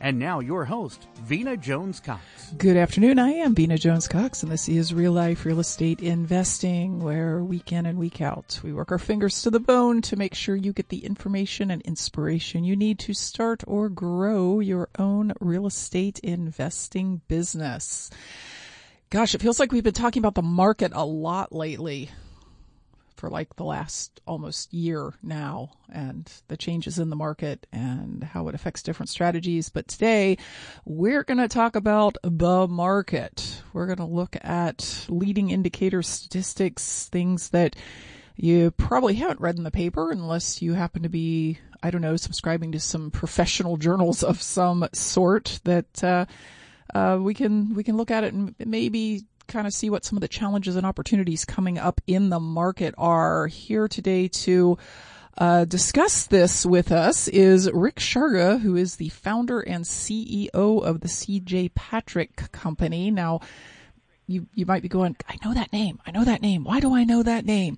And now your host, Vena Jones Cox. Good afternoon. I am Vena Jones Cox, and this is Real Life Real Estate Investing, where week in and week out we work our fingers to the bone to make sure you get the information and inspiration you need to start or grow your own real estate investing business. Gosh, it feels like we've been talking about the market a lot lately for like the last almost year now and the changes in the market and how it affects different strategies. But today we're going to talk about the market. We're going to look at leading indicator statistics, things that you probably haven't read in the paper unless you happen to be, I don't know, subscribing to some professional journals of some sort that, uh, uh, we can, we can look at it and maybe kind of see what some of the challenges and opportunities coming up in the market are. Here today to uh, discuss this with us is Rick Sharga, who is the founder and CEO of the CJ Patrick Company. Now, you you might be going, I know that name. I know that name. Why do I know that name?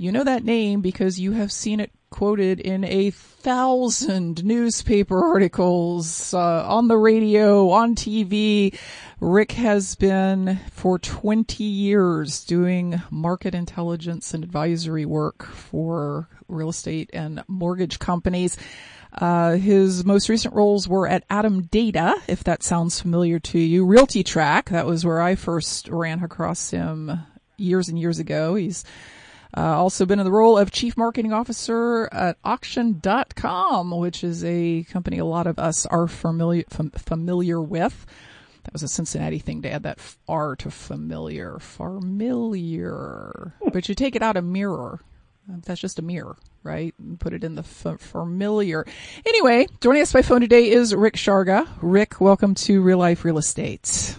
You know that name because you have seen it quoted in a thousand newspaper articles, uh, on the radio, on TV. Rick has been for 20 years doing market intelligence and advisory work for real estate and mortgage companies. Uh, his most recent roles were at ATTOM Data, if that sounds familiar to you. RealtyTrac, that was where I first ran across him years and years ago. He's uh, also been in the role of chief marketing officer at auction.com, which is a company a lot of us are familiar, fam- familiar with. That was a Cincinnati thing to add that R to familiar. Familiar. But you take it out of mirror. That's just a mirror, right? put it in the f- familiar. Anyway, joining us by phone today is Rick Sharga. Rick, welcome to Real Life Real Estate.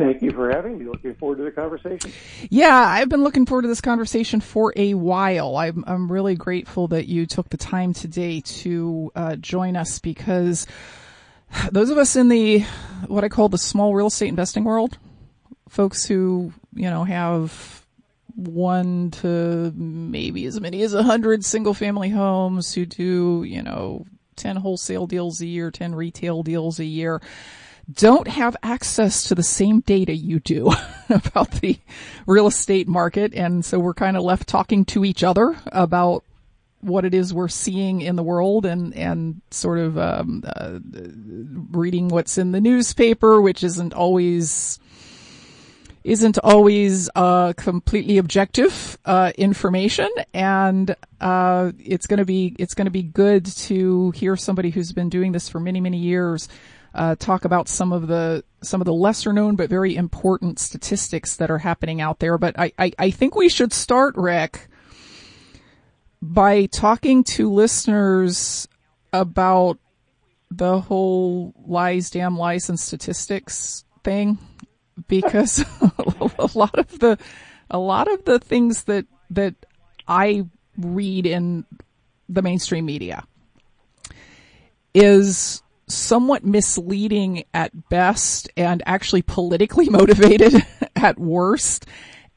Thank you for having me. Looking forward to the conversation. Yeah, I've been looking forward to this conversation for a while. I'm, I'm really grateful that you took the time today to uh, join us because those of us in the what I call the small real estate investing world, folks who you know have one to maybe as many as a hundred single family homes who do you know ten wholesale deals a year, ten retail deals a year don't have access to the same data you do about the real estate market. And so we're kind of left talking to each other about what it is we're seeing in the world and, and sort of, um, uh, reading what's in the newspaper, which isn't always, isn't always uh, completely objective uh, information, and uh, it's going to be it's going to be good to hear somebody who's been doing this for many many years uh, talk about some of the some of the lesser known but very important statistics that are happening out there. But I, I, I think we should start, Rick, by talking to listeners about the whole lies, damn lies, and statistics thing, because a lot of the a lot of the things that that I read in the mainstream media is somewhat misleading at best and actually politically motivated at worst.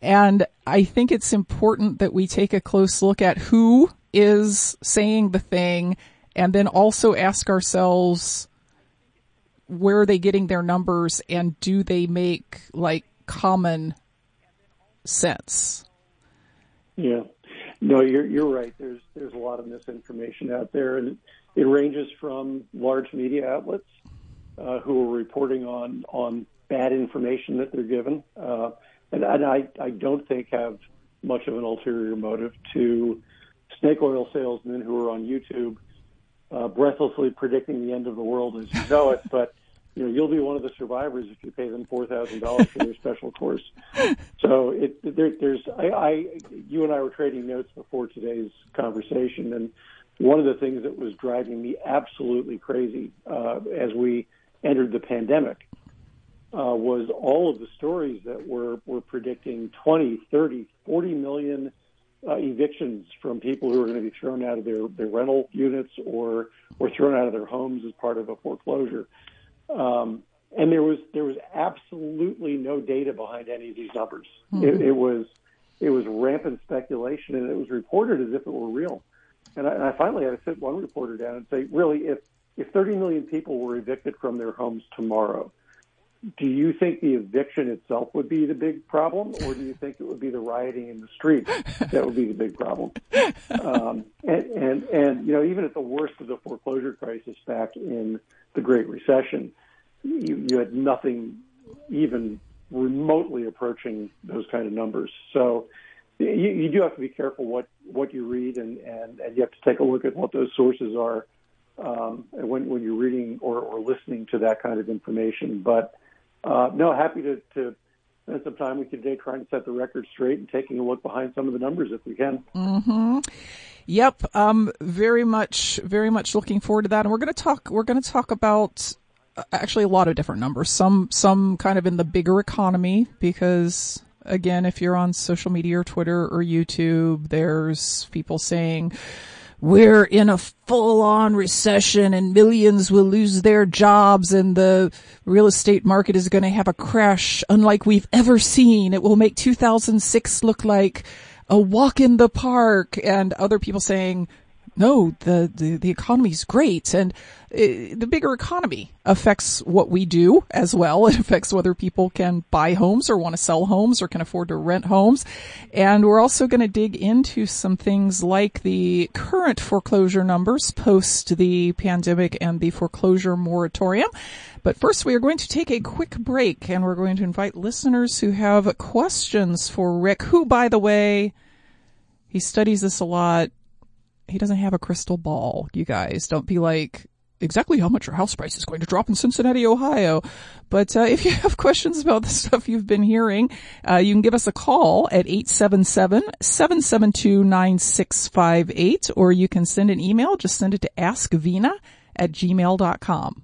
And I think it's important that we take a close look at who is saying the thing and then also ask ourselves where are they getting their numbers and do they make like common sense? Yeah. No, you're you're right. There's there's a lot of misinformation out there, and it ranges from large media outlets uh, who are reporting on on bad information that they're given, uh, and, and I, I don't think have much of an ulterior motive to snake oil salesmen who are on YouTube uh, breathlessly predicting the end of the world as you know it. But you know, you'll be one of the survivors if you pay them four thousand dollars for their special course. So it, there, there's, I, I, you and I were trading notes before today's conversation, and one of the things that was driving me absolutely crazy uh, as we entered the pandemic uh, was all of the stories that were were predicting 20, 30, 40 million uh, evictions from people who are going to be thrown out of their, their rental units or or thrown out of their homes as part of a foreclosure. Um, and there was there was absolutely no data behind any of these numbers. Mm-hmm. It, it, was it was rampant speculation, and it was reported as if it were real. And I, and I finally had to sit one reporter down and say, really, if if 30 million people were evicted from their homes tomorrow, do you think the eviction itself would be the big problem, or do you think it would be the rioting in the streets that would be the big problem? Um, and, and and you know, even at the worst of the foreclosure crisis back in the Great Recession, you, you had nothing even remotely approaching those kind of numbers. So you, you do have to be careful what what you read, and, and and you have to take a look at what those sources are um, when when you're reading or, or listening to that kind of information. But uh, no, happy to, to spend some time with you today trying to set the record straight and taking a look behind some of the numbers if we can. Mm-hmm. Yep. Um, very much, very much looking forward to that. And we're going to talk, we're going to talk about uh, actually a lot of different numbers. Some, some kind of in the bigger economy because again, if you're on social media or Twitter or YouTube, there's people saying, we're in a full on recession and millions will lose their jobs and the real estate market is going to have a crash unlike we've ever seen. It will make 2006 look like a walk in the park and other people saying no, the, the, the economy's great. And uh, the bigger economy affects what we do as well. It affects whether people can buy homes or want to sell homes or can afford to rent homes. And we're also going to dig into some things like the current foreclosure numbers post the pandemic and the foreclosure moratorium. But first, we are going to take a quick break and we're going to invite listeners who have questions for Rick, who, by the way, he studies this a lot he doesn't have a crystal ball, you guys. Don't be like, exactly how much your house price is going to drop in Cincinnati, Ohio. But uh, if you have questions about the stuff you've been hearing, uh, you can give us a call at 877-772-9658 or you can send an email. Just send it to askvena at gmail.com.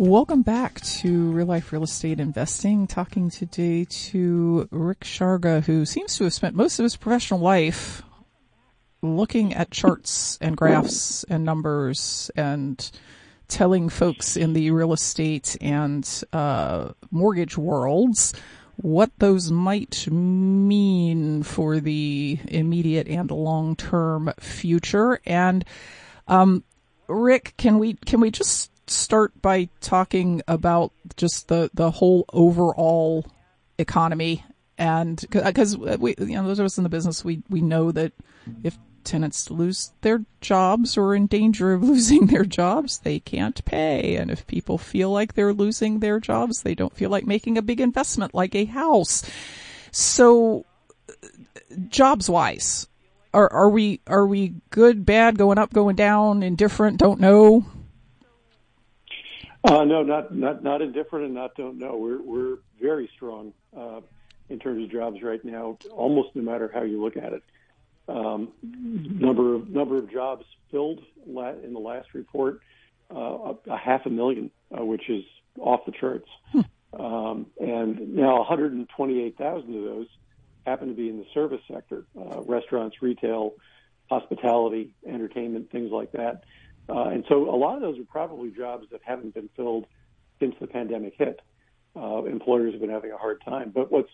Welcome back to Real Life Real Estate Investing. Talking today to Rick Sharga, who seems to have spent most of his professional life looking at charts and graphs and numbers and telling folks in the real estate and uh, mortgage worlds what those might mean for the immediate and long term future. And um, Rick, can we can we just start by talking about just the, the whole overall economy and because we, you know, those of us in the business, we, we know that if tenants lose their jobs or in danger of losing their jobs, they can't pay. And if people feel like they're losing their jobs, they don't feel like making a big investment like a house. So jobs wise, are, are we, are we good, bad, going up, going down, indifferent, don't know? Uh, no, not not not indifferent and not don't know. We're we're very strong uh, in terms of jobs right now. Almost no matter how you look at it. Um, number of number of jobs filled in the last report, uh, a, half a million, uh, which is off the charts. Hmm. Um, and now 128,000 of those happen to be in the service sector, uh, restaurants, retail, hospitality, entertainment, things like that. Uh, and so a lot of those are probably jobs that haven't been filled since the pandemic hit. Uh, employers have been having a hard time. But what's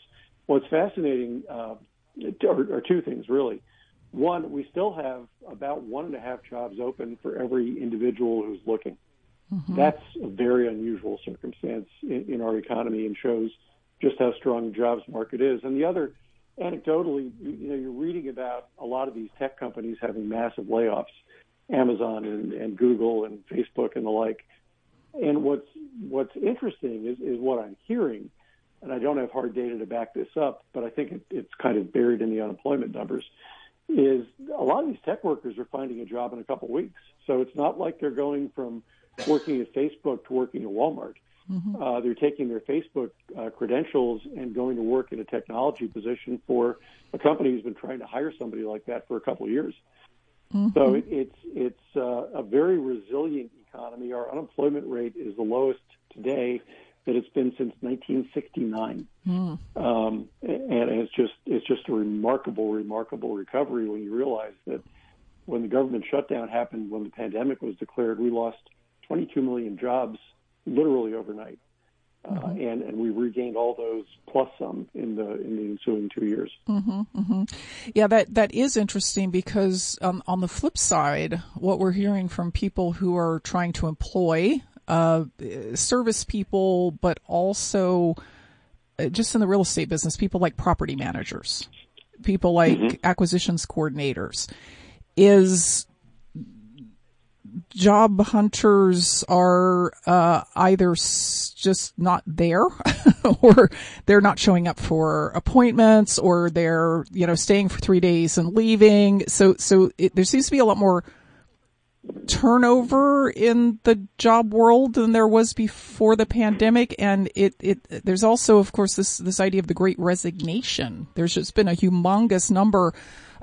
what's fascinating uh, are, are two things really. One, we still have about one and a half jobs open for every individual who's looking. Mm-hmm. That's a very unusual circumstance in, in our economy and shows just how strong the jobs market is. And the other, anecdotally, you know, you're reading about a lot of these tech companies having massive layoffs. Amazon and, and Google and Facebook and the like. And what's what's interesting is, is what I'm hearing, and I don't have hard data to back this up, but I think it, it's kind of buried in the unemployment numbers. Is a lot of these tech workers are finding a job in a couple of weeks, so it's not like they're going from working at Facebook to working at Walmart. Mm-hmm. Uh, they're taking their Facebook uh, credentials and going to work in a technology position for a company who's been trying to hire somebody like that for a couple of years. Mm-hmm. So it, it's it's uh, a very resilient economy. Our unemployment rate is the lowest today that it's been since 1969, mm. um, and it's just it's just a remarkable, remarkable recovery when you realize that when the government shutdown happened, when the pandemic was declared, we lost 22 million jobs literally overnight. Uh, mm-hmm. and and we regained all those plus some in the in the ensuing two years. Mm-hmm, mm-hmm. Yeah, that that is interesting because um, on the flip side, what we're hearing from people who are trying to employ uh, service people, but also uh, just in the real estate business, people like property managers, people like mm-hmm. acquisitions coordinators, is job hunters are uh, either s- just not there or they're not showing up for appointments or they're you know staying for 3 days and leaving. So so it, there seems to be a lot more turnover in the job world than there was before the pandemic. And it it there's also of course this this idea of the great resignation. There's just been a humongous number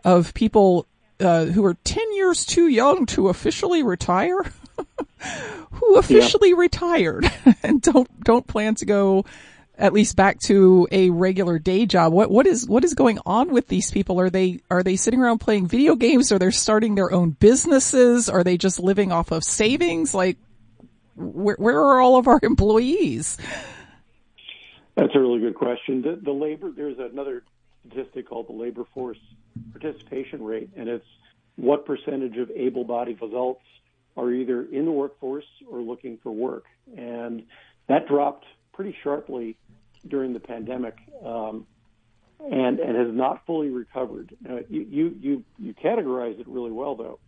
of people uh, who are 10 years too young to officially retire, who officially yeah. retired and don't, don't plan to go at least back to a regular day job. What, what is, what is going on with these people? Are they, are they sitting around playing video games? Are they starting their own businesses? Are they just living off of savings? Like, where, where are all of our employees? That's a really good question. The, the labor, there's another statistic called the labor force participation rate, and it's what percentage of able-bodied adults are either in the workforce or looking for work, and that dropped pretty sharply during the pandemic, um, and and has not fully recovered. Uh, you, you you you categorize it really well, though.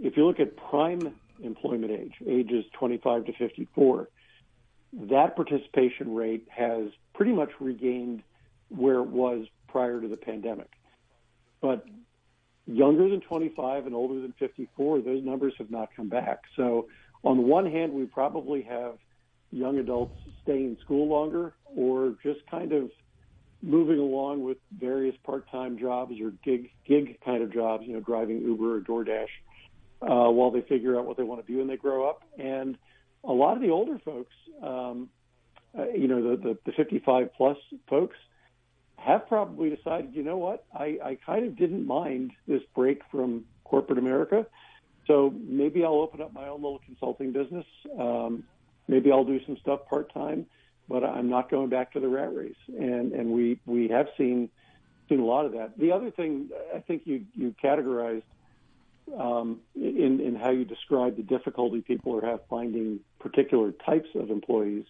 If you look at prime employment age, ages 25 to 54, that participation rate has pretty much regained where it was prior to the pandemic. But younger than 25 and older than 54, those numbers have not come back. So on the one hand, we probably have young adults staying in school longer or just kind of moving along with various part-time jobs or gig gig kind of jobs, you know, driving Uber or DoorDash, uh, while they figure out what they want to do when they grow up. And a lot of the older folks, um, uh, you know, the, the, the 55 plus folks, have probably decided, you know what, I, I kind of didn't mind this break from corporate America. So maybe I'll open up my own little consulting business. Um, maybe I'll do some stuff part time, but I'm not going back to the rat race. And and we we have seen seen a lot of that. The other thing I think you you categorized um, in in how you describe the difficulty people are have finding particular types of employees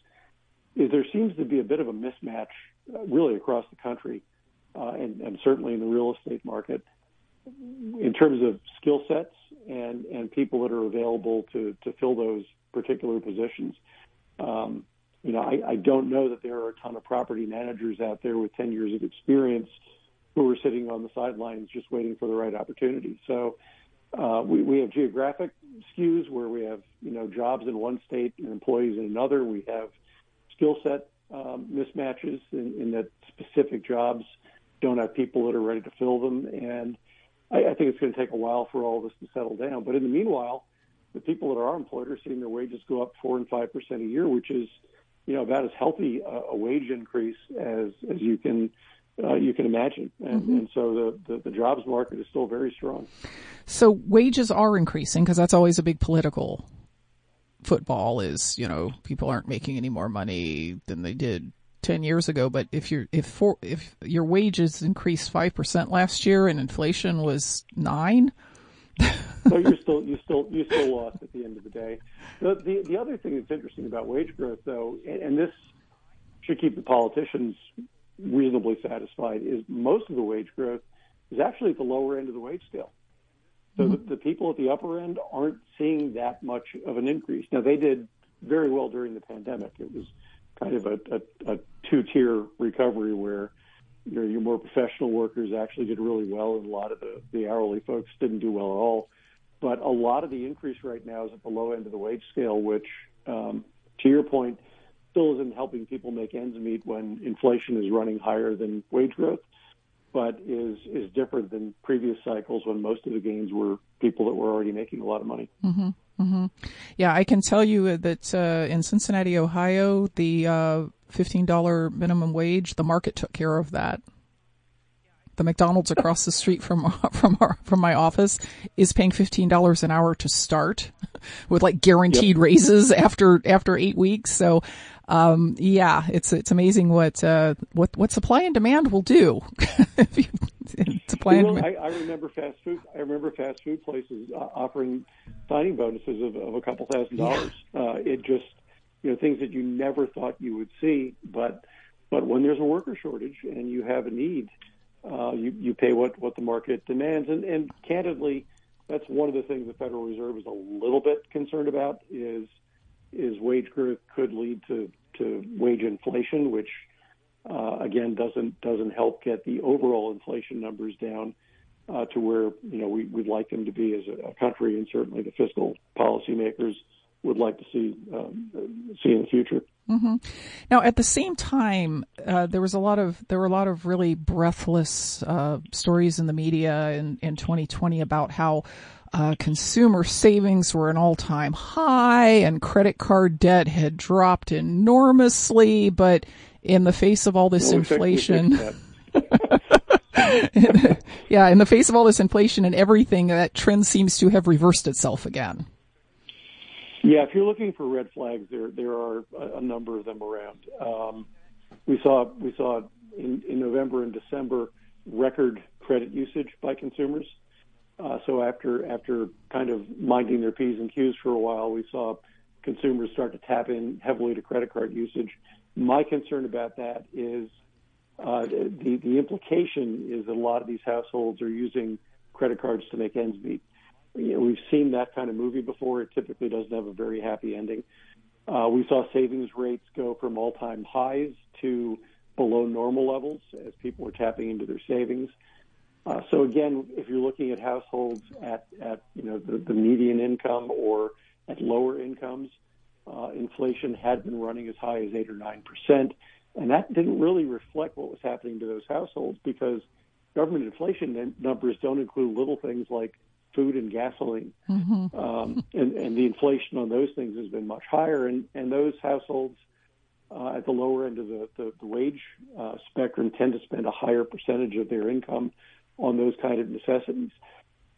is there seems to be a bit of a mismatch really across the country, uh, and, and certainly in the real estate market, in terms of skill sets and and people that are available to to fill those particular positions. Um, you know, I, I don't know that there are a ton of property managers out there with 10 years of experience who are sitting on the sidelines just waiting for the right opportunity. So uh, we, we have geographic skews where we have, you know, jobs in one state and employees in another. We have skill set um, mismatches in, in that specific jobs don't have people that are ready to fill them. And I, I think it's going to take a while for all of this to settle down. But in the meanwhile, the people that are employed are seeing their wages go up four and five percent a year, which is, you know, about as healthy a, a wage increase as as you can uh, you can imagine. And, mm-hmm. and so the, the, the jobs market is still very strong. So wages are increasing because that's always a big political football is, you know, people aren't making any more money than they did 10 years ago, but if you if for, if your wages increased 5% last year and inflation was 9, so you're still you still you still lost at the end of the day. The, the the other thing that's interesting about wage growth though, and, and this should keep the politicians reasonably satisfied, is most of the wage growth is actually at the lower end of the wage scale. So mm-hmm. the, the people at the upper end aren't seeing that much of an increase. Now they did very well during the pandemic. It was kind of a, a, a two-tier recovery where your, your more professional workers actually did really well, and a lot of the, the hourly folks didn't do well at all. But a lot of the increase right now is at the low end of the wage scale, which, um, to your point, still isn't helping people make ends meet when inflation is running higher than wage growth, but is is different than previous cycles when most of the gains were people that were already making a lot of money. Mm-hmm. Mm-hmm. Yeah, I can tell you that uh, in Cincinnati, Ohio, the uh, $15 minimum wage, the market took care of that. The McDonald's across the street from from our, from my office is paying fifteen dollars an hour to start, with like guaranteed yep. raises after after eight weeks. So, um, yeah, it's it's amazing what uh, what what supply and demand will do. supply and demand. I, I, remember fast food. I remember fast food places uh, offering signing bonuses of, of a couple thousand dollars. Yeah. Uh, it just you know things that you never thought you would see, but but when there's a worker shortage and you have a need uh, you, you pay what, what the market demands. And, and candidly, that's one of the things the Federal Reserve is a little bit concerned about is is wage growth could lead to, to wage inflation, which uh, again doesn't doesn't help get the overall inflation numbers down uh, to where you know we, would like them to be as a, a country, and certainly the fiscal policymakers would like to see um, see in the future. Mm-hmm. Now, at the same time, uh, there was a lot of there were a lot of really breathless uh, stories in the media in, in 2020 about how uh, consumer savings were an all time high and credit card debt had dropped enormously. But in the face of all this no inflation, yeah, in the face of all this inflation and everything, that trend seems to have reversed itself again. Yeah, if you're looking for red flags, there there are a, a number of them around. Um, we saw we saw in, in November and December record credit usage by consumers. Uh, so after after kind of minding their p's and q's for a while, we saw consumers start to tap in heavily to credit card usage. My concern about that is uh, the the implication is that a lot of these households are using credit cards to make ends meet you know, we've seen that kind of movie before. It typically doesn't have a very happy ending. Uh, we saw savings rates go from all-time highs to below normal levels as people were tapping into their savings. So again, if you're looking at households at, at you know the, the median income or at lower incomes, uh, inflation had been running as high as eight or nine percent, and that didn't really reflect what was happening to those households because government inflation numbers don't include little things like food and gasoline. Mm-hmm. Um, and, and the inflation on those things has been much higher. And, and those households uh, at the lower end of the, the, the wage uh, spectrum tend to spend a higher percentage of their income on those kind of necessities.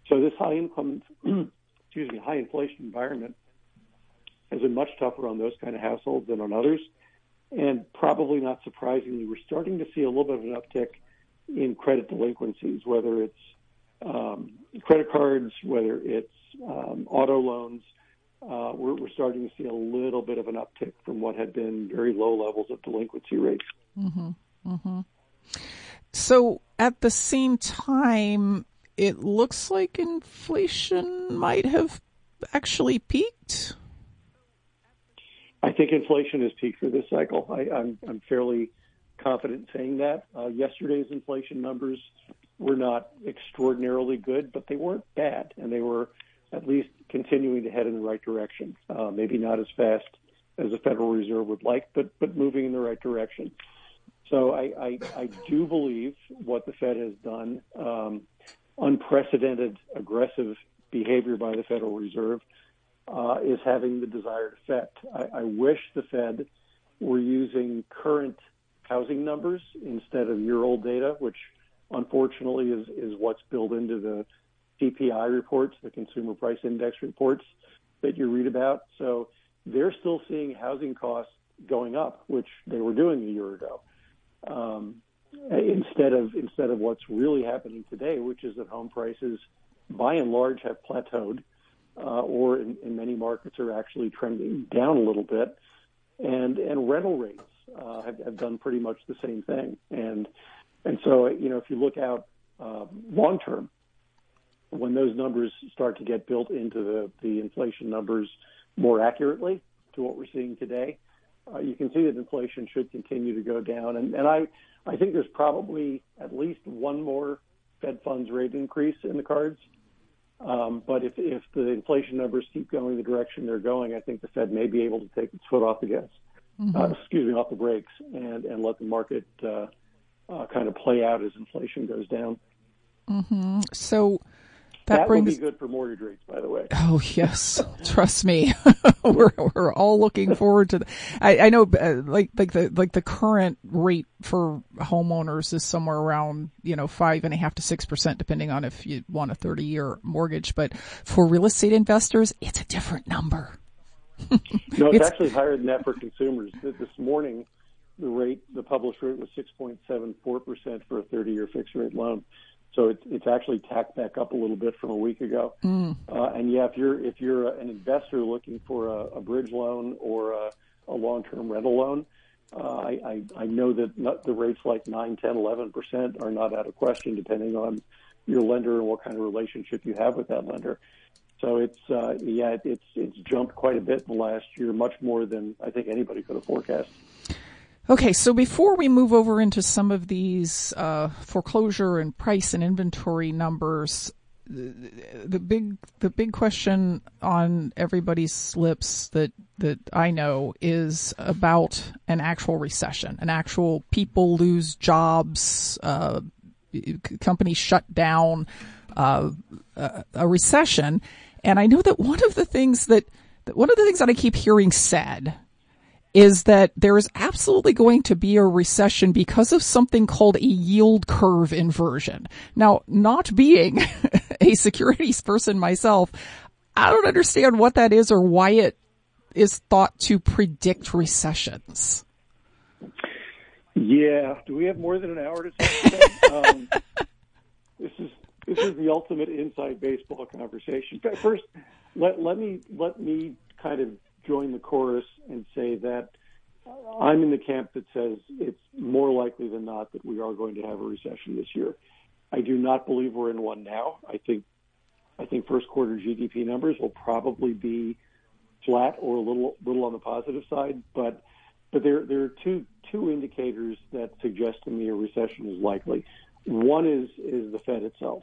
So this high income, excuse me, high inflation environment has been much tougher on those kind of households than on others. And probably not surprisingly, we're starting to see a little bit of an uptick in credit delinquencies, whether it's um, credit cards, whether it's um, auto loans, uh, we're, we're, starting to see a little bit of an uptick from what had been very low levels of delinquency rates. Mm-hmm. Mm-hmm. So at the same time, it looks like inflation might have actually peaked. I think inflation has peaked for this cycle. I, am fairly confident saying that. Uh, yesterday's inflation numbers were not extraordinarily good, but they weren't bad, and they were at least continuing to head in the right direction. Uh, maybe not as fast as the Federal Reserve would like, but but moving in the right direction. So I, I, I do believe what the Fed has done, um, unprecedented aggressive behavior by the Federal Reserve, uh, is having the desired effect. I, I wish the Fed were using current housing numbers instead of year-old data, which unfortunately, is, is what's built into the CPI reports, the Consumer Price Index reports that you read about. So they're still seeing housing costs going up, which they were doing a year ago. Um, instead of instead of what's really happening today, which is that home prices, by and large, have plateaued, uh, or in, in many markets are actually trending down a little bit, and and rental rates uh, have, have done pretty much the same thing. And and so, you know, if you look out uh, long term, when those numbers start to get built into the, the inflation numbers more accurately, to what we're seeing today, uh, you can see that inflation should continue to go down. And, and I, I think there's probably at least one more Fed funds rate increase in the cards. Um, but if, if the inflation numbers keep going the direction they're going, I think the Fed may be able to take its foot off the gas, mm-hmm. uh, excuse me, off the brakes, and and let the market uh, uh, kind of play out as inflation goes down. Mm-hmm. So that, that brings would be good for mortgage rates, by the way. Oh yes, trust me, we're we're all looking forward to. The, I, I know, uh, like like the like the current rate for homeowners is somewhere around you know five and a half to six percent, depending on if you want a thirty year mortgage. But for real estate investors, it's a different number. no, it's, it's, actually higher than that for consumers. This morning, the rate, the published rate was six point seven four percent for a thirty year fixed rate loan. So it's it's actually tacked back up a little bit from a week ago. Mm. Uh, and yeah, if you're if you're an investor looking for a, a bridge loan or a, a long-term rental loan, uh, I, I I know that not, the rates like 9, 10, 11 percent are not out of question, depending on your lender and what kind of relationship you have with that lender. So it's uh, yeah, it's it's jumped quite a bit in the last year, much more than I think anybody could have forecast. Okay, so before we move over into some of these uh, foreclosure and price and inventory numbers, the, the big the big question on everybody's lips that that I know is about an actual recession, an actual people lose jobs, uh, companies shut down, uh, a recession, and I know that one of the things that, that one of the things that I keep hearing said is that there is absolutely going to be a recession because of something called a yield curve inversion. Now, not being a securities person myself, I don't understand what that is or why it is thought to predict recessions. Yeah. Do we have more than an hour to talk um, this is this is the ultimate inside baseball conversation. First, let let me let me kind of join the chorus and say that I'm in the camp that says it's more likely than not that we are going to have a recession this year. I do not believe we're in one now. I think I think first quarter GDP numbers will probably be flat or a little little on the positive side, but but there there are two two indicators that suggest to me a recession is likely. One is is the Fed itself.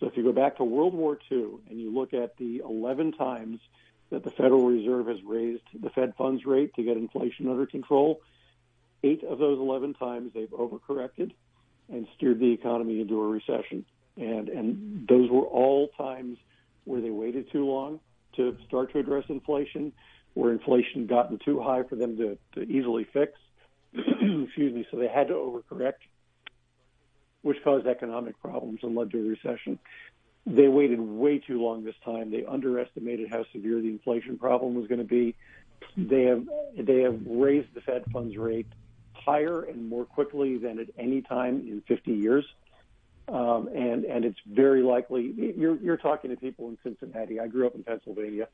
So if you go back to World War II and you look at the 11 times that the Federal Reserve has raised the Fed funds rate to get inflation under control. Eight of those 11 times they've overcorrected and steered the economy into a recession. And, and those were all times where they waited too long to start to address inflation, where inflation gotten too high for them to, to easily fix. Excuse me. So they had to overcorrect, which caused economic problems and led to a recession. They waited way too long this time. They underestimated how severe the inflation problem was going to be. They have they have raised the Fed funds rate higher and more quickly than at any time in 50 years. Um, and and it's very likely you're you're talking to people in Cincinnati. I grew up in Pennsylvania.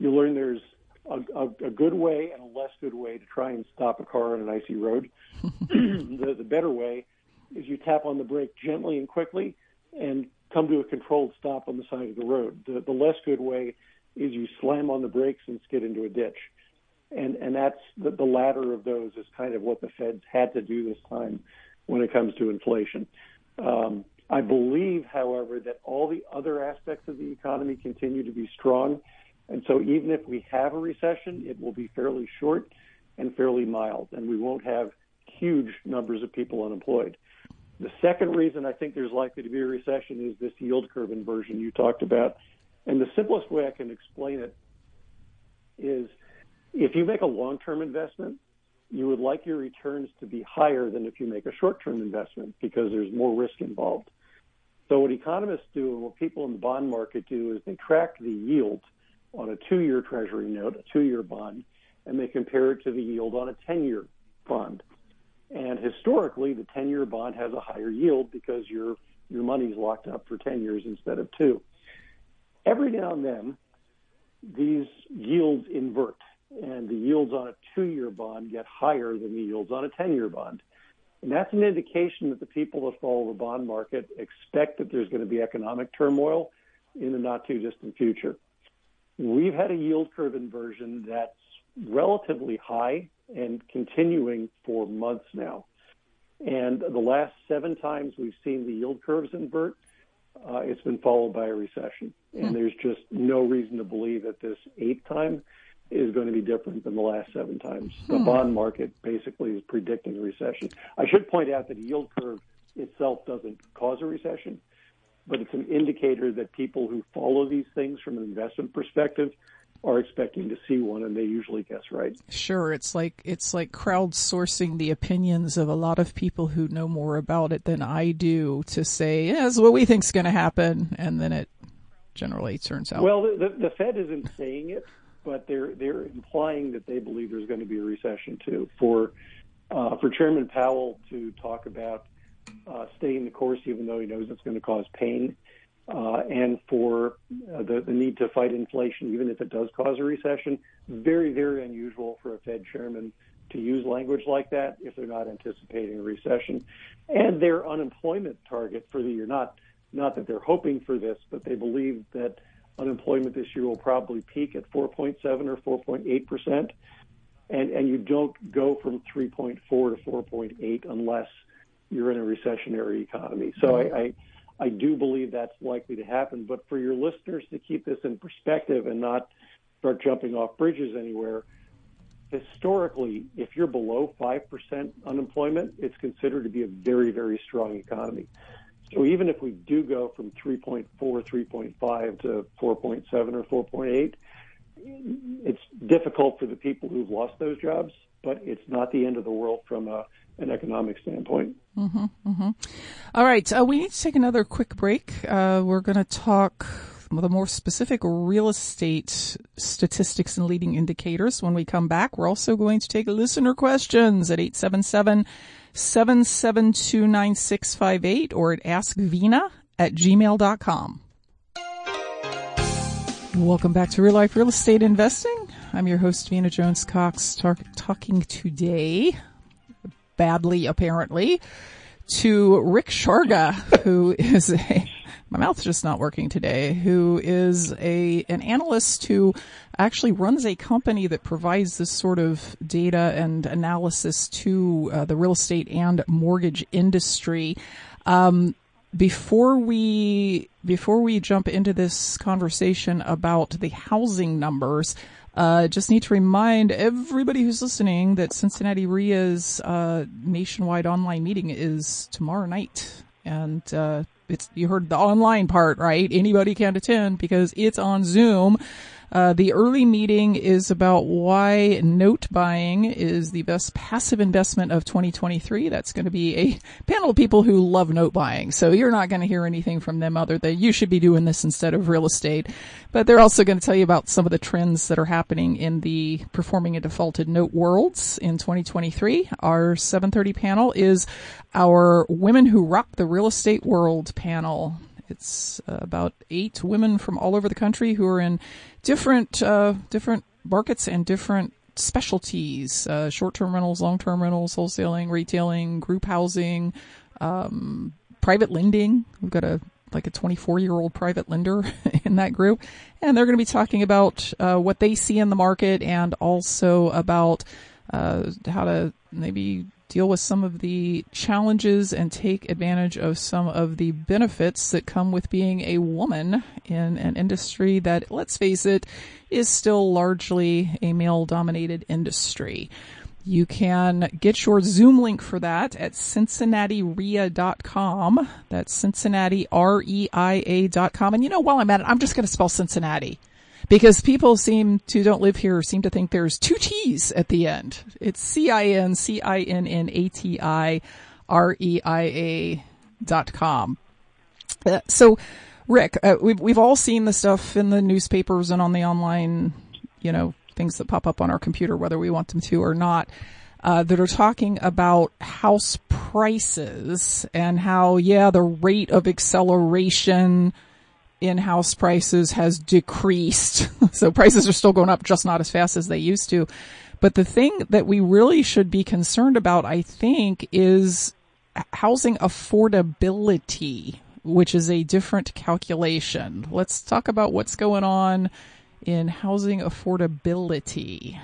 You learn there's a, a, a good way and a less good way to try and stop a car on an icy road. the, the better way is you tap on the brake gently and quickly and come to a controlled stop on the side of the road. The, the less good way is you slam on the brakes and skid into a ditch. And, and that's the, the latter of those is kind of what the Feds had to do this time when it comes to inflation. Um, I believe, however, that all the other aspects of the economy continue to be strong. And so even if we have a recession, it will be fairly short and fairly mild, and we won't have huge numbers of people unemployed. The second reason I think there's likely to be a recession is this yield curve inversion you talked about. And the simplest way I can explain it is if you make a long term investment, you would like your returns to be higher than if you make a short term investment because there's more risk involved. So, what economists do and what people in the bond market do is they track the yield on a two year treasury note, a two year bond, and they compare it to the yield on a 10 year bond. And historically, the 10-year bond has a higher yield because your your money's locked up for 10 years instead of two. Every now and then, these yields invert, and the yields on a two-year bond get higher than the yields on a 10-year bond. And that's an indication that the people that follow the bond market expect that there's going to be economic turmoil in the not too distant future. We've had a yield curve inversion that's relatively high and continuing for months now. And the last seven times we've seen the yield curves invert, uh, it's been followed by a recession. And hmm. there's just no reason to believe that this eighth time is going to be different than the last seven times. The hmm. bond market basically is predicting a recession. I should point out that the yield curve itself doesn't cause a recession, but it's an indicator that people who follow these things from an investment perspective are expecting to see one and they usually guess right. Sure, it's like it's like crowdsourcing the opinions of a lot of people who know more about it than I do to say, yeah, this is what we think's going to happen and then it generally turns out. Well, the, the Fed isn't saying it, but they're they're implying that they believe there's going to be a recession too. For uh, for Chairman Powell to talk about uh, staying the course, even though he knows it's going to cause pain, uh, and for uh, the, the need to fight inflation, even if it does cause a recession. Very, very unusual for a Fed chairman to use language like that if they're not anticipating a recession. And their unemployment target for the year, not not that they're hoping for this, but they believe that unemployment this year will probably peak at 4.7 or 4.8 percent, and and you don't go from 3.4 to 4.8 unless you're in a recessionary economy. So I, I I do believe that's likely to happen. But for your listeners to keep this in perspective and not start jumping off bridges anywhere, historically, if you're below 5% unemployment, it's considered to be a very, very strong economy. So even if we do go from 3.4, 3.5 to 4.7 or 4.8, it's difficult for the people who've lost those jobs, but it's not the end of the world from a an economic standpoint. Mm-hmm, mm-hmm. All right, uh, we need to take another quick break. Uh, we're going to talk the more specific real estate statistics and leading indicators. When we come back, we're also going to take listener questions at 877 772 9658 or at askvena at gmail.com. Welcome back to Real Life Real Estate Investing. I'm your host, Vena Jones Cox, talking today badly apparently to Rick Sharga, who is a my mouth's just not working today, who is a an analyst who actually runs a company that provides this sort of data and analysis to uh, the real estate and mortgage industry. Um, before we before we jump into this conversation about the housing numbers, uh, just need to remind everybody who's listening that Cincinnati REIA's uh, nationwide online meeting is tomorrow night, and uh, it's you heard the online part, right? Anybody can attend because it's on Zoom. Uh, the early meeting is about why note buying is the best passive investment of 2023. That's going to be a panel of people who love note buying. So you're not going to hear anything from them other than you should be doing this instead of real estate. But they're also going to tell you about some of the trends that are happening in the performing a defaulted note worlds in 2023. Our 730 panel is our women who rock the real estate world panel. It's uh, about eight women from all over the country who are in different uh, different markets and different specialties: uh, short-term rentals, long-term rentals, wholesaling, retailing, group housing, um, private lending. We've got a like a 24 year old private lender in that group, and they're going to be talking about uh, what they see in the market and also about uh, how to maybe deal with some of the challenges and take advantage of some of the benefits that come with being a woman in an industry that, let's face it, is still largely a male dominated industry. You can get your Zoom link for that at cincinnatireia.com. That's Cincinnati, R-E-I-A.com. And you know, while I'm at it, I'm just going to spell Cincinnati because people seem to don't live here seem to think there's two T's at the end. It's C I N C I N N A T I R E I A dot com. Uh, so, Rick, uh, we've we've all seen the stuff in the newspapers and on the online, you know, things that pop up on our computer, whether we want them to or not. Uh, that are talking about house prices and how, yeah, the rate of acceleration in-house prices has decreased. so prices are still going up, just not as fast as they used to. But the thing that we really should be concerned about, I think, is housing affordability, which is a different calculation. Let's talk about what's going on in housing affordability.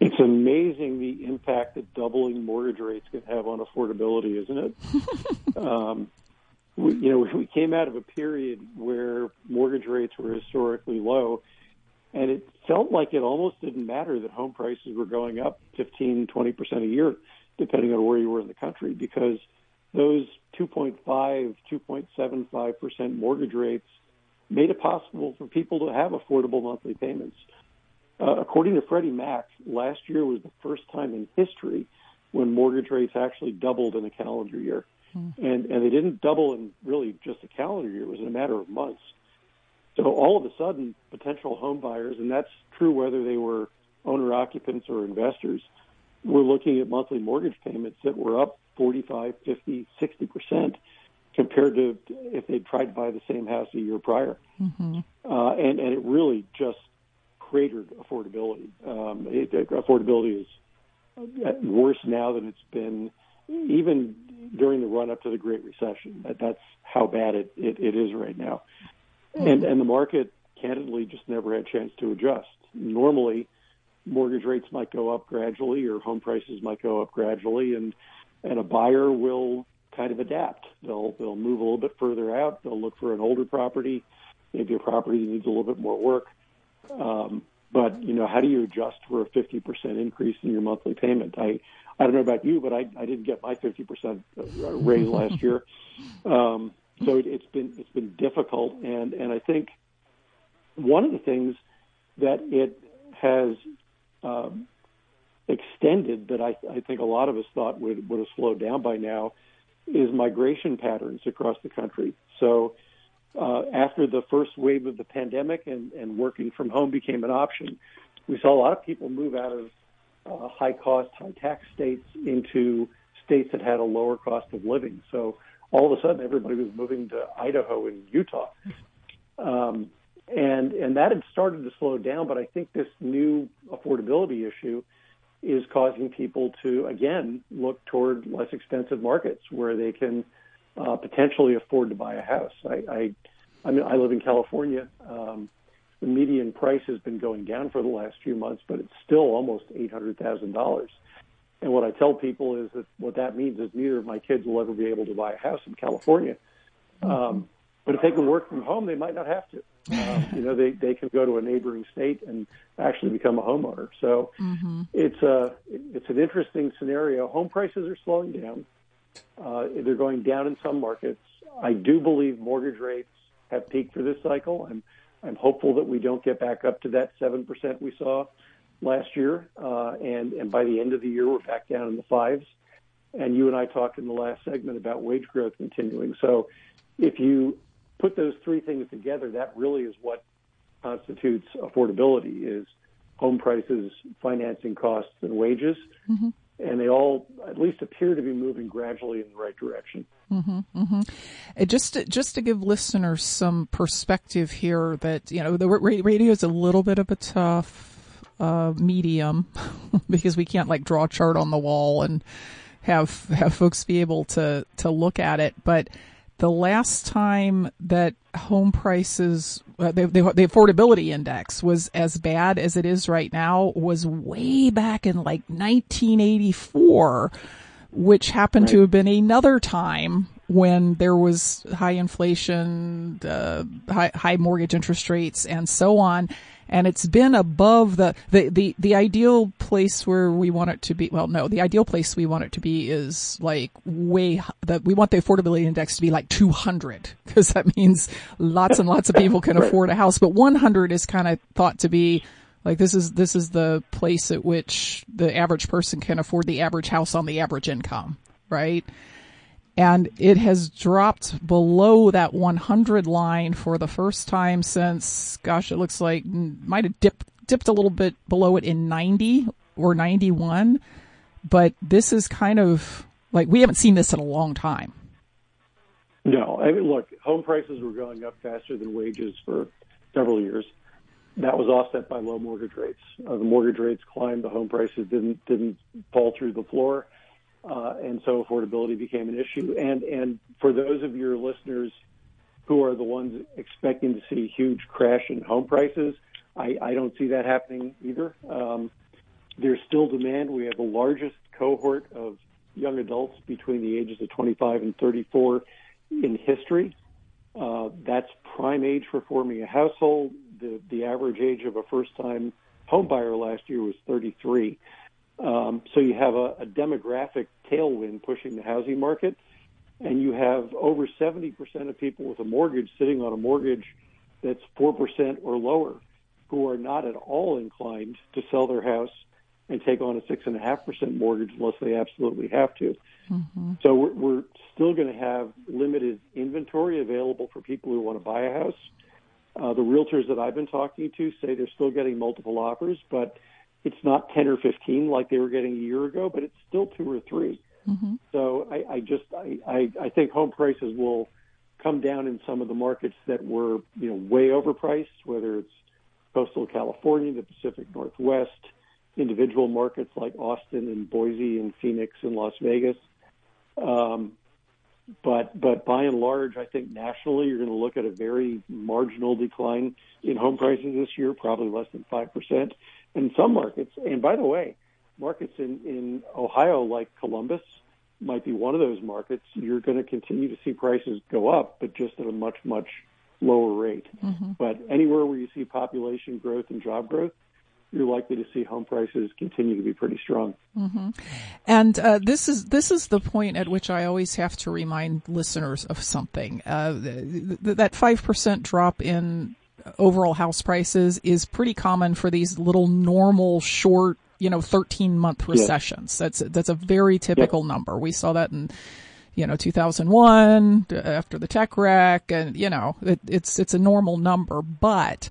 It's amazing the impact that doubling mortgage rates can have on affordability, isn't it? um, we, you know, we came out of a period where mortgage rates were historically low, and it felt like it almost didn't matter that home prices were going up 15, 20 percent a year, depending on where you were in the country, because those 2.5, 2.75 percent mortgage rates made it possible for people to have affordable monthly payments. Uh, according to Freddie Mac, last year was the first time in history when mortgage rates actually doubled in a calendar year. Mm. And, and they didn't double in really just a calendar year, it was in a matter of months. So all of a sudden, potential home buyers, and that's true whether they were owner occupants or investors, were looking at monthly mortgage payments that were up 45, 50, 60 percent compared to if they'd tried to buy the same house a year prior. Mm-hmm. Uh, and, and it really just cratered affordability. Um, it, affordability is worse now than it's been even during the run up to the Great Recession. That, that's how bad it, it, it is right now. And, and the market candidly just never had a chance to adjust. Normally, mortgage rates might go up gradually or home prices might go up gradually and and a buyer will kind of adapt. They'll they'll move a little bit further out. They'll look for an older property, maybe a property that needs a little bit more work. Um, but you know, how do you adjust for a 50% increase in your monthly payment? I I don't know about you, but I I didn't get my 50% raise last year. Um, so it, it's been it's been difficult, and and I think one of the things that it has um, extended that I, I think a lot of us thought would would have slowed down by now is migration patterns across the country. So uh, after the first wave of the pandemic and, and working from home became an option, we saw a lot of people move out of uh, high cost, high tax states into states that had a lower cost of living. So all of a sudden, everybody was moving to Idaho and Utah. Um, and and that had started to slow down, but I think this new affordability issue is causing people to again look toward less expensive markets where they can uh, potentially afford to buy a house. I, I, I mean, I live in California. Um, the median price has been going down for the last few months, but it's still almost eight hundred thousand dollars. And what I tell people is that what that means is neither of my kids will ever be able to buy a house in California. Um, but if they can work from home, they might not have to. Um, you know, they they can go to a neighboring state and actually become a homeowner. So mm-hmm. it's a it's an interesting scenario. Home prices are slowing down. Uh, they're going down in some markets. I do believe mortgage rates have peaked for this cycle. I'm I'm hopeful that we don't get back up to that seven percent we saw last year, uh, and and by the end of the year we're back down in the fives. And you and I talked in the last segment about wage growth continuing. So if you put those three things together, that really is what constitutes affordability: is home prices, financing costs, and wages. Mm-hmm and they all at least appear to be moving gradually in the right direction. Mm-hmm, mm-hmm. Just to, just to give listeners some perspective here, that you know the radio is a little bit of a tough uh, medium because we can't like draw a chart on the wall and have have folks be able to to look at it, but the last time that home prices, uh, the, the, the, affordability index was as bad as it is right now was way back in like 1984, which happened right. to have been another time when there was high inflation, uh, high, high mortgage interest rates and so on and it's been above the, the, the, the ideal place where we want it to be. Well, no, the ideal place we want it to be is like way that we want the affordability index to be like 200 because that means lots and lots of people can afford a house. But 100 is kind of thought to be like this is this is the place at which the average person can afford the average house on the average income, right? And it has dropped below that 100 line for the first time since, gosh, it looks like might have dipped dipped a little bit below it in 90 or 91, but this is kind of like we haven't seen this in a long time. No, I mean, look, home prices were going up faster than wages for several years. That was offset by low mortgage rates. Uh, the mortgage rates climbed, the home prices didn't didn't fall through the floor uh, and so affordability became an issue. And and for those of your listeners who are the ones expecting to see huge crash in home prices, I, I don't see that happening either. Um, there's still demand. We have the largest cohort of young adults between the ages of 25 and 34 in history. Uh, that's prime age for forming a household. The, the average age of a first time home buyer last year was 33. Um, so you have a, a demographic tailwind pushing the housing market, and you have over 70% of people with a mortgage sitting on a mortgage that's 4% or lower who are not at all inclined to sell their house and take on a 6.5% mortgage unless they absolutely have to. Mm-hmm. So we're, we're still going to have limited inventory available for people who want to buy a house. Uh, the realtors that I've been talking to say they're still getting multiple offers, but it's not 10 or 15 like they were getting a year ago, but it's still two or 3 mm-hmm. So I, I just I, I, I think home prices will come down in some of the markets that were you know way overpriced, whether it's coastal California, the Pacific Northwest, individual markets like Austin and Boise and Phoenix and Las Vegas. Um, but but by and large, I think nationally you're going to look at a very marginal decline in home prices this year, probably less than five percent in some markets. And by the way, markets in in Ohio like Columbus might be one of those markets. You're going to continue to see prices go up, but just at a much much lower rate. Mm-hmm. But anywhere where you see population growth and job growth, you're likely to see home prices continue to be pretty strong. Mm-hmm. And uh, this is this is the point at which I always have to remind listeners of something. Uh, th- th- that five percent drop in overall house prices is pretty common for these little normal short, you know, thirteen month recessions. Yes. That's that's a very typical yep. number. We saw that in you know 2001 after the tech wreck, and you know it, it's it's a normal number, but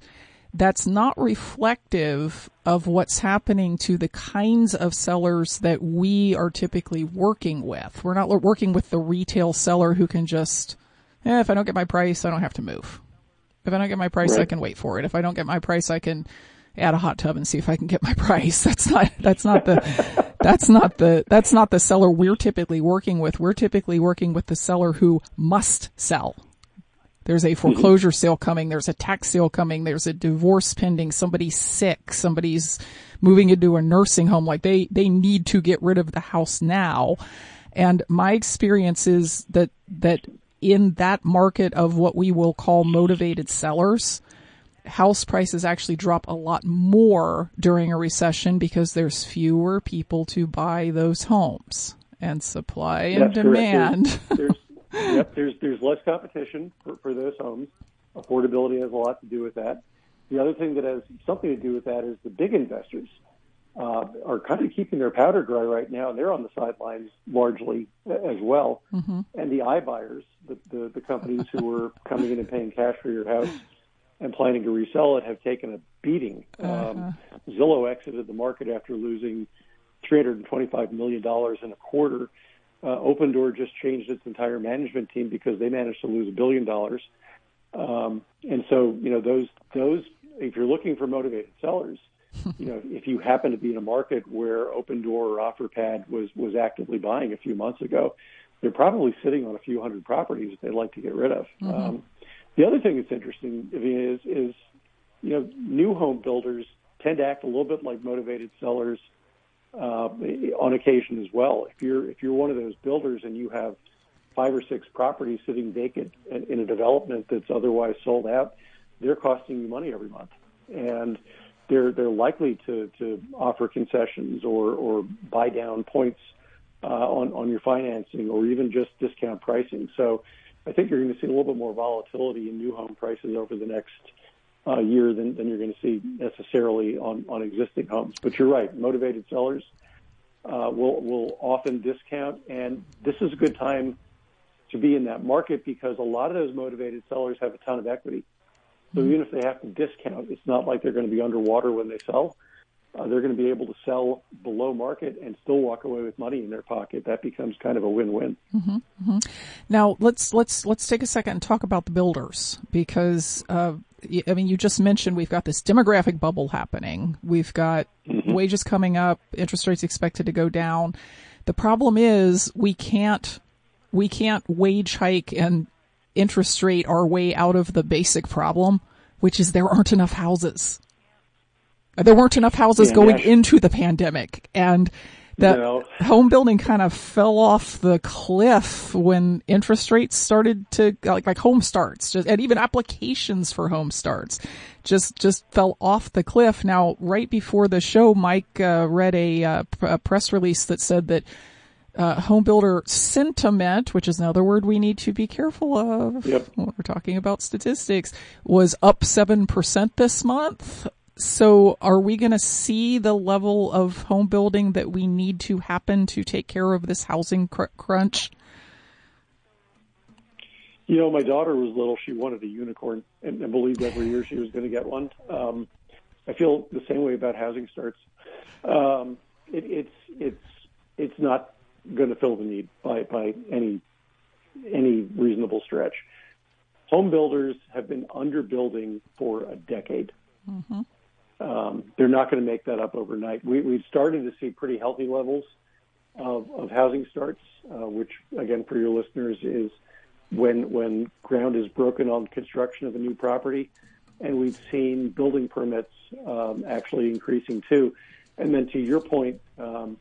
that's not reflective of what's happening to the kinds of sellers that we are typically working with. We're not working with the retail seller who can just, eh, if I don't get my price, I don't have to move. If I don't get my price, right. I can wait for it. If I don't get my price, I can add a hot tub and see if I can get my price. That's not, that's not the, that's not the, that's not the seller we're typically working with. We're typically working with the seller who must sell there's a mm-hmm. foreclosure sale coming. There's a tax sale coming. There's a divorce pending. Somebody's sick. Somebody's moving into a nursing home. Like they, they need to get rid of the house now. And my experience is that, that in that market of what we will call motivated sellers, house prices actually drop a lot more during a recession because there's fewer people to buy those homes and supply and That's demand. There's, there's, yep, there's there's less competition for, for those homes. Affordability has a lot to do with that. The other thing that has something to do with that is the big investors uh, are kind of keeping their powder dry right now, and they're on the sidelines largely as well. Mm-hmm. And the iBuyers, the, the the companies who are coming in and paying cash for your house and planning to resell it, have taken a beating. Uh-huh. Um, Zillow exited the market after losing 325 million dollars in a quarter uh, Opendoor just changed its entire management team because they managed to lose a billion dollars. Um, and so, you know, those those if you're looking for motivated sellers, you know, if you happen to be in a market where Opendoor or OfferPad was was actively buying a few months ago, they're probably sitting on a few hundred properties that they'd like to get rid of. Mm-hmm. Um, the other thing that's interesting is is you know new home builders tend to act a little bit like motivated sellers uh, on occasion as well. If you're if you're one of those builders and you have five or six properties sitting vacant in, in a development that's otherwise sold out, they're costing you money every month, and they're they're likely to to offer concessions or or buy down points uh, on on your financing or even just discount pricing. So. I think you're going to see a little bit more volatility in new home prices over the next uh, year than, than you're going to see necessarily on, on existing homes. But you're right, motivated sellers uh, will will often discount, and this is a good time to be in that market because a lot of those motivated sellers have a ton of equity. So even if they have to discount, it's not like they're going to be underwater when they sell. Uh, they're going to be able to sell below market and still walk away with money in their pocket. That becomes kind of a win-win. Mm-hmm, mm-hmm. Now let's let's let's take a second and talk about the builders because uh, I mean, you just mentioned we've got this demographic bubble happening. We've got mm-hmm. wages coming up, interest rates expected to go down. The problem is we can't, we can't wage hike and interest rate our way out of the basic problem, which is there aren't enough houses. There weren't enough houses yeah, going into the pandemic, and that no. home building kind of fell off the cliff when interest rates started to like like home starts just, and even applications for home starts just just fell off the cliff. Now, right before the show, Mike uh, read a, uh, a, press release that said that. Uh, home builder sentiment, which is another word we need to be careful of yep. when we're talking about statistics, was up 7% this month. So are we going to see the level of home building that we need to happen to take care of this housing cr- crunch? You know, my daughter was little. She wanted a unicorn and, and believed every year she was going to get one. Um, I feel the same way about housing starts. Um, it, it's it's it's not going to fill the need by by any any reasonable stretch. Home builders have been underbuilding for a decade. Mm-hmm. Um, they're not going to make that up overnight. We, we've started to see pretty healthy levels of, of housing starts, uh, which again for your listeners is when when ground is broken on construction of a new property, and we've seen building permits um, actually increasing too. And then to your point, um,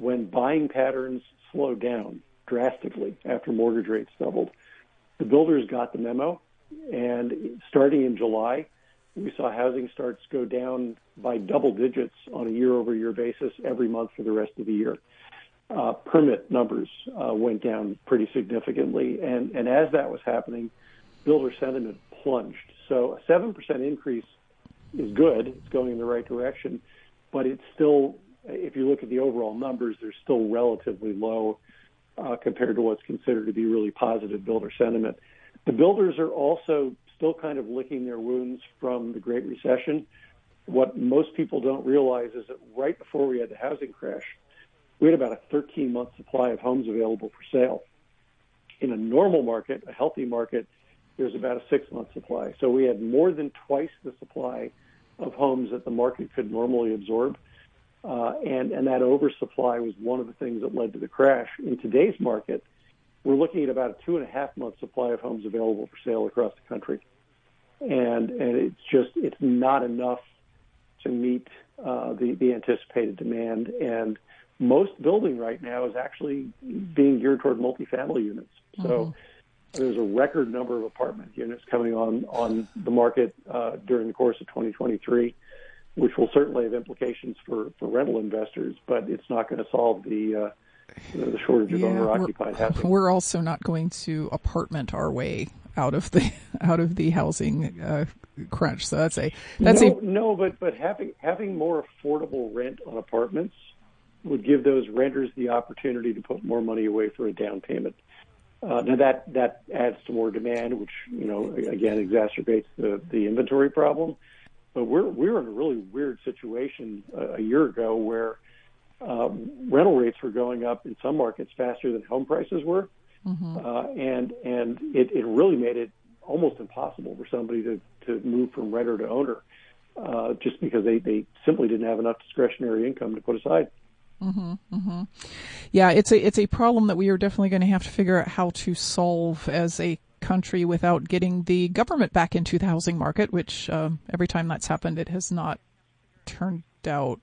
when buying patterns slowed down drastically after mortgage rates doubled, the builders got the memo, and starting in July we saw housing starts go down by double digits on a year-over-year basis every month for the rest of the year. Uh, permit numbers uh, went down pretty significantly, and, and as that was happening, builder sentiment plunged. So a seven percent increase is good; it's going in the right direction, but it's still, if you look at the overall numbers, they're still relatively low uh, compared to what's considered to be really positive builder sentiment. The builders are also still kind of licking their wounds from the Great Recession. What most people don't realize is that right before we had the housing crash, we had about a 13 month supply of homes available for sale. In a normal market, a healthy market, there's about a six month supply. So we had more than twice the supply of homes that the market could normally absorb. Uh, and, and that oversupply was one of the things that led to the crash. In today's market, we're looking at about a two and a half month supply of homes available for sale across the country and and it's just it's not enough to meet uh, the the anticipated demand. And most building right now is actually being geared toward multifamily units. So. Mm-hmm. There's a record number of apartment units coming on on the market uh, during the course of 2023, which will certainly have implications for, for rental investors, but it's not going to solve the uh, the shortage of yeah, owner occupied housing. We're also not going to apartment our way out of the out of the housing uh, crunch. So that's a that's no, a no, but but having having more affordable rent on apartments would give those renters the opportunity to put more money away for a down payment. Uh, now that that adds to more demand, which you know again exacerbates the the inventory problem. But we're we're in a really weird situation a, a year ago where uh, rental rates were going up in some markets faster than home prices were. Mm-hmm. Uh, and and it, it really made it almost impossible for somebody to, to move from renter to owner uh, just because they, they simply didn't have enough discretionary income to put aside. Mm-hmm, mm-hmm. Yeah, it's a it's a problem that we are definitely going to have to figure out how to solve as a country without getting the government back into the housing market. Which uh, every time that's happened, it has not turned out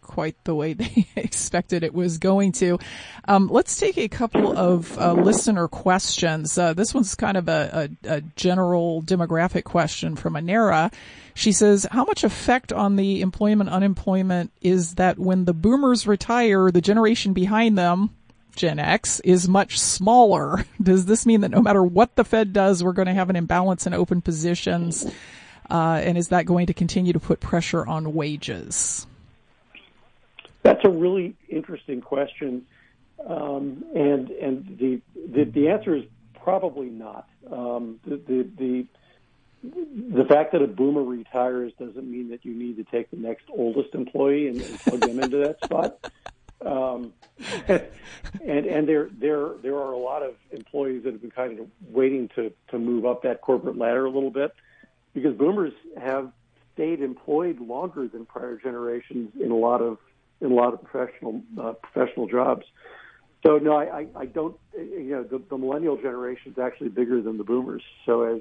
quite the way they expected it was going to. Um, let's take a couple of uh, listener questions. Uh, this one's kind of a, a, a, general demographic question from Anera. She says, how much effect on the employment unemployment is that when the boomers retire, the generation behind them, Gen X, is much smaller? Does this mean that no matter what the Fed does, we're going to have an imbalance in open positions? Uh, and is that going to continue to put pressure on wages? That's a really interesting question, um, and and the, the, the answer is probably not. Um, the, the the the fact that a boomer retires doesn't mean that you need to take the next oldest employee and, and plug them into that spot. Um, and and there there there are a lot of employees that have been kind of waiting to to move up that corporate ladder a little bit because boomers have stayed employed longer than prior generations in a lot of in a lot of professional uh, professional jobs. So no, I, I, don't. You know, the, the millennial generation is actually bigger than the boomers. So as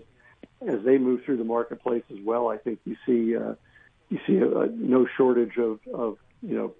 as they move through the marketplace as well, I think you see uh, you see a, a, no shortage of, of you know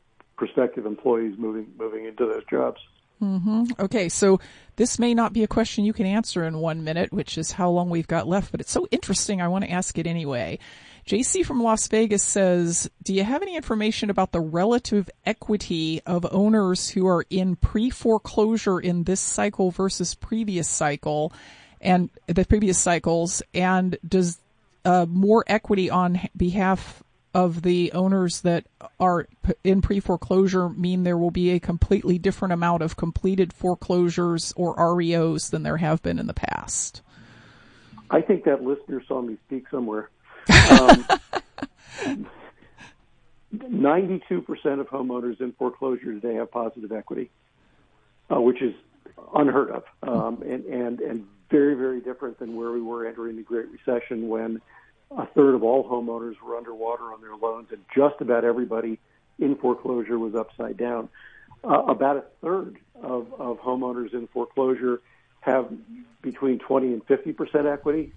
prospective employees moving moving into those jobs. Mm-hmm. Okay, so this may not be a question you can answer in one minute, which is how long we've got left, but it's so interesting. I want to ask it anyway. JC from Las Vegas says, do you have any information about the relative equity of owners who are in pre-foreclosure in this cycle versus previous cycle and the previous cycles? And does uh, more equity on behalf of the owners that are in pre-foreclosure mean there will be a completely different amount of completed foreclosures or REOs than there have been in the past? I think that listener saw me speak somewhere. Um, 92% of homeowners in foreclosure today have positive equity, uh, which is unheard of, um, and, and, and very, very different than where we were entering the Great Recession when a third of all homeowners were underwater on their loans and just about everybody in foreclosure was upside down. Uh, about a third of, of homeowners in foreclosure have between 20 and 50 percent equity.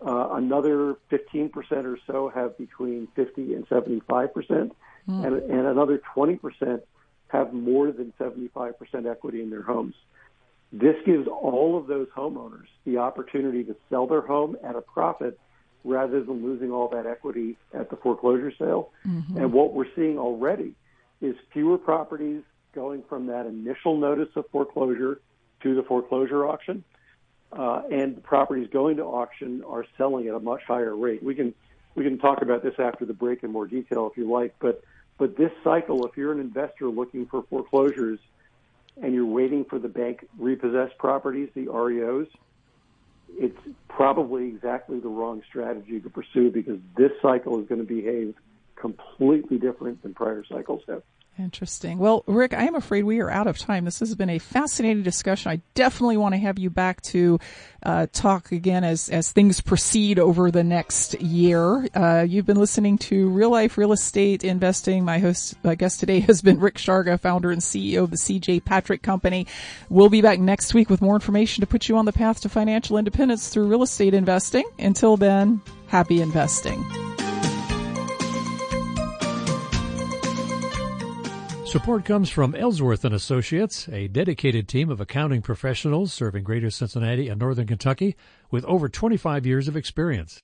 Uh, another 15% or so have between 50 and 75%, mm. and, and another 20% have more than 75% equity in their homes. This gives all of those homeowners the opportunity to sell their home at a profit rather than losing all that equity at the foreclosure sale. Mm-hmm. And what we're seeing already is fewer properties going from that initial notice of foreclosure to the foreclosure auction uh, and properties going to auction are selling at a much higher rate. We can we can talk about this after the break in more detail if you like, but but this cycle, if you're an investor looking for foreclosures and you're waiting for the bank repossessed properties, the REOs, it's probably exactly the wrong strategy to pursue because this cycle is going to behave completely different than prior cycles have. Interesting. Well, Rick, I am afraid we are out of time. This has been a fascinating discussion. I definitely want to have you back to uh, talk again as as things proceed over the next year. Uh, you've been listening to Real Life Real Estate Investing. My host, my guest today has been Rick Sharga, founder and CEO of the CJ Patrick Company. We'll be back next week with more information to put you on the path to financial independence through real estate investing. Until then, happy investing. Support comes from Ellsworth and Associates, a dedicated team of accounting professionals serving Greater Cincinnati and Northern Kentucky with over 25 years of experience.